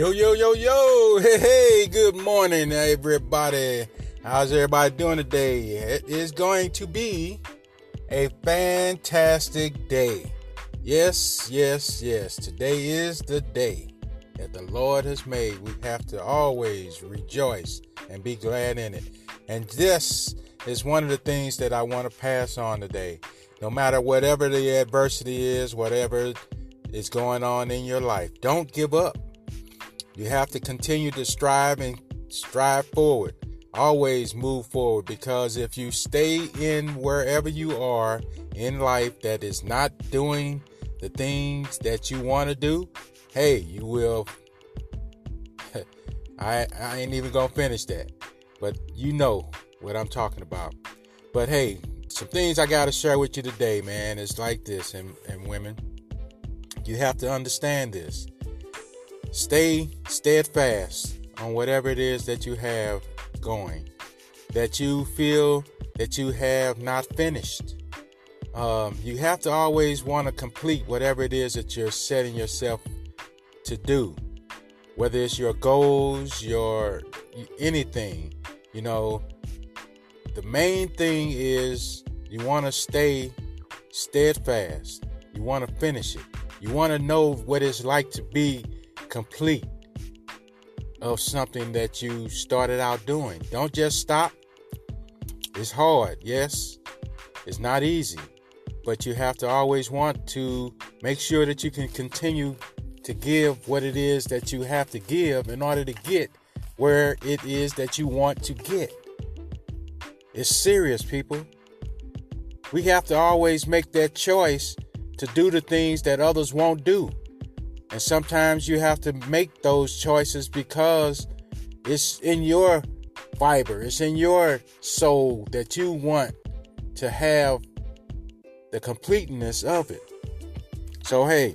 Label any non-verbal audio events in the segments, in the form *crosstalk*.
Yo, yo, yo, yo. Hey, hey, good morning, everybody. How's everybody doing today? It is going to be a fantastic day. Yes, yes, yes. Today is the day that the Lord has made. We have to always rejoice and be glad in it. And this is one of the things that I want to pass on today. No matter whatever the adversity is, whatever is going on in your life, don't give up you have to continue to strive and strive forward. Always move forward because if you stay in wherever you are in life that is not doing the things that you want to do, hey, you will. *laughs* I, I ain't even gonna finish that, but you know what I'm talking about. But hey, some things I gotta share with you today, man, is like this, and, and women, you have to understand this. Stay steadfast on whatever it is that you have going, that you feel that you have not finished. Um, you have to always want to complete whatever it is that you're setting yourself to do, whether it's your goals, your anything. You know, the main thing is you want to stay steadfast. You want to finish it. You want to know what it's like to be complete of something that you started out doing. Don't just stop. It's hard, yes. It's not easy, but you have to always want to make sure that you can continue to give what it is that you have to give in order to get where it is that you want to get. It's serious, people. We have to always make that choice to do the things that others won't do. And sometimes you have to make those choices because it's in your fiber, it's in your soul that you want to have the completeness of it. So, hey,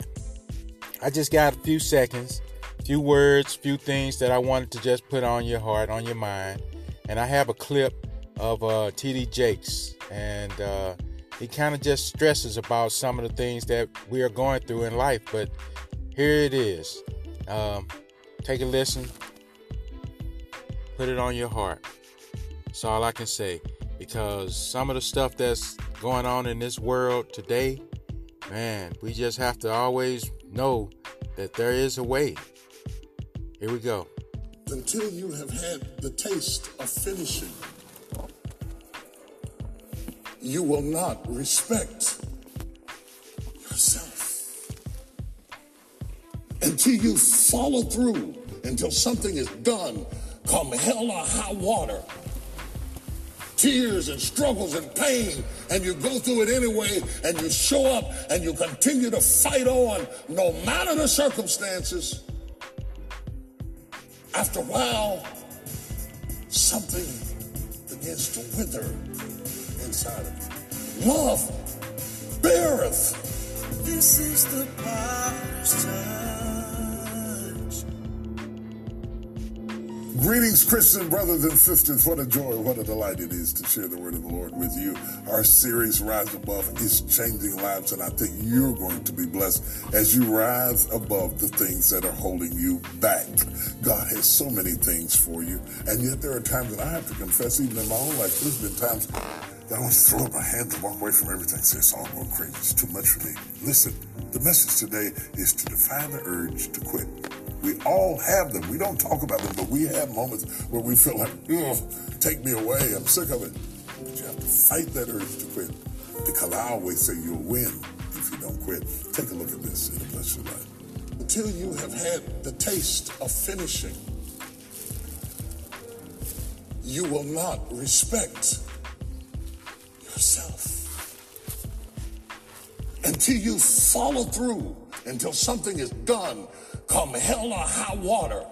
I just got a few seconds, few words, few things that I wanted to just put on your heart, on your mind. And I have a clip of uh, TD Jakes, and uh, he kind of just stresses about some of the things that we are going through in life. But here it is. Um, take a listen. Put it on your heart. That's all I can say. Because some of the stuff that's going on in this world today, man, we just have to always know that there is a way. Here we go. Until you have had the taste of finishing, you will not respect yourself you follow through, until something is done, come hell or high water. Tears and struggles and pain, and you go through it anyway, and you show up and you continue to fight on no matter the circumstances. After a while, something begins to wither inside of you. Love beareth. This is the time. Greetings, Christian brothers and sisters. What a joy, what a delight it is to share the word of the Lord with you. Our series, Rise Above, is changing lives, and I think you're going to be blessed as you rise above the things that are holding you back. God has so many things for you, and yet there are times that I have to confess, even in my own life, there's been times that I want to throw up my hands and walk away from everything. Say it's all going crazy. It's too much for me. Listen, the message today is to defy the urge to quit. We all have them. We don't talk about them, but we have moments where we feel like, ugh, take me away. I'm sick of it. But you have to fight that urge to quit because I always say you'll win if you don't quit. Take a look at this. It'll bless your life. Until you have had the taste of finishing, you will not respect yourself. Until you follow through, until something is done, come hell or high water,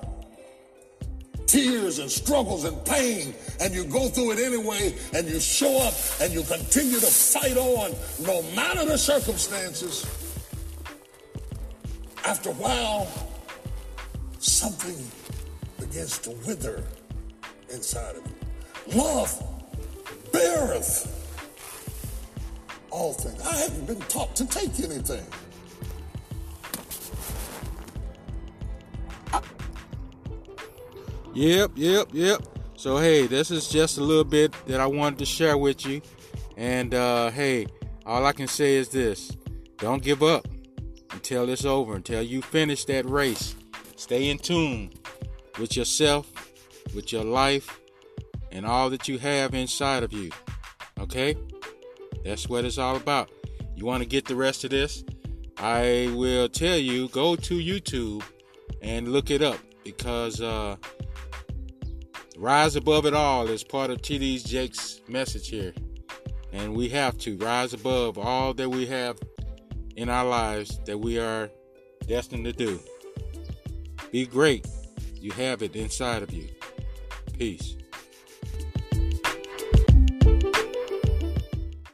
tears and struggles and pain, and you go through it anyway, and you show up and you continue to fight on no matter the circumstances. After a while, something begins to wither inside of you. Love beareth all things. I haven't been taught to take anything. Yep, yep, yep. So hey, this is just a little bit that I wanted to share with you. And uh, hey, all I can say is this: don't give up until it's over, until you finish that race. Stay in tune with yourself, with your life, and all that you have inside of you. Okay? That's what it's all about. You want to get the rest of this? I will tell you go to YouTube and look it up because uh, rise above it all is part of TD Jake's message here. And we have to rise above all that we have in our lives that we are destined to do. Be great. You have it inside of you. Peace.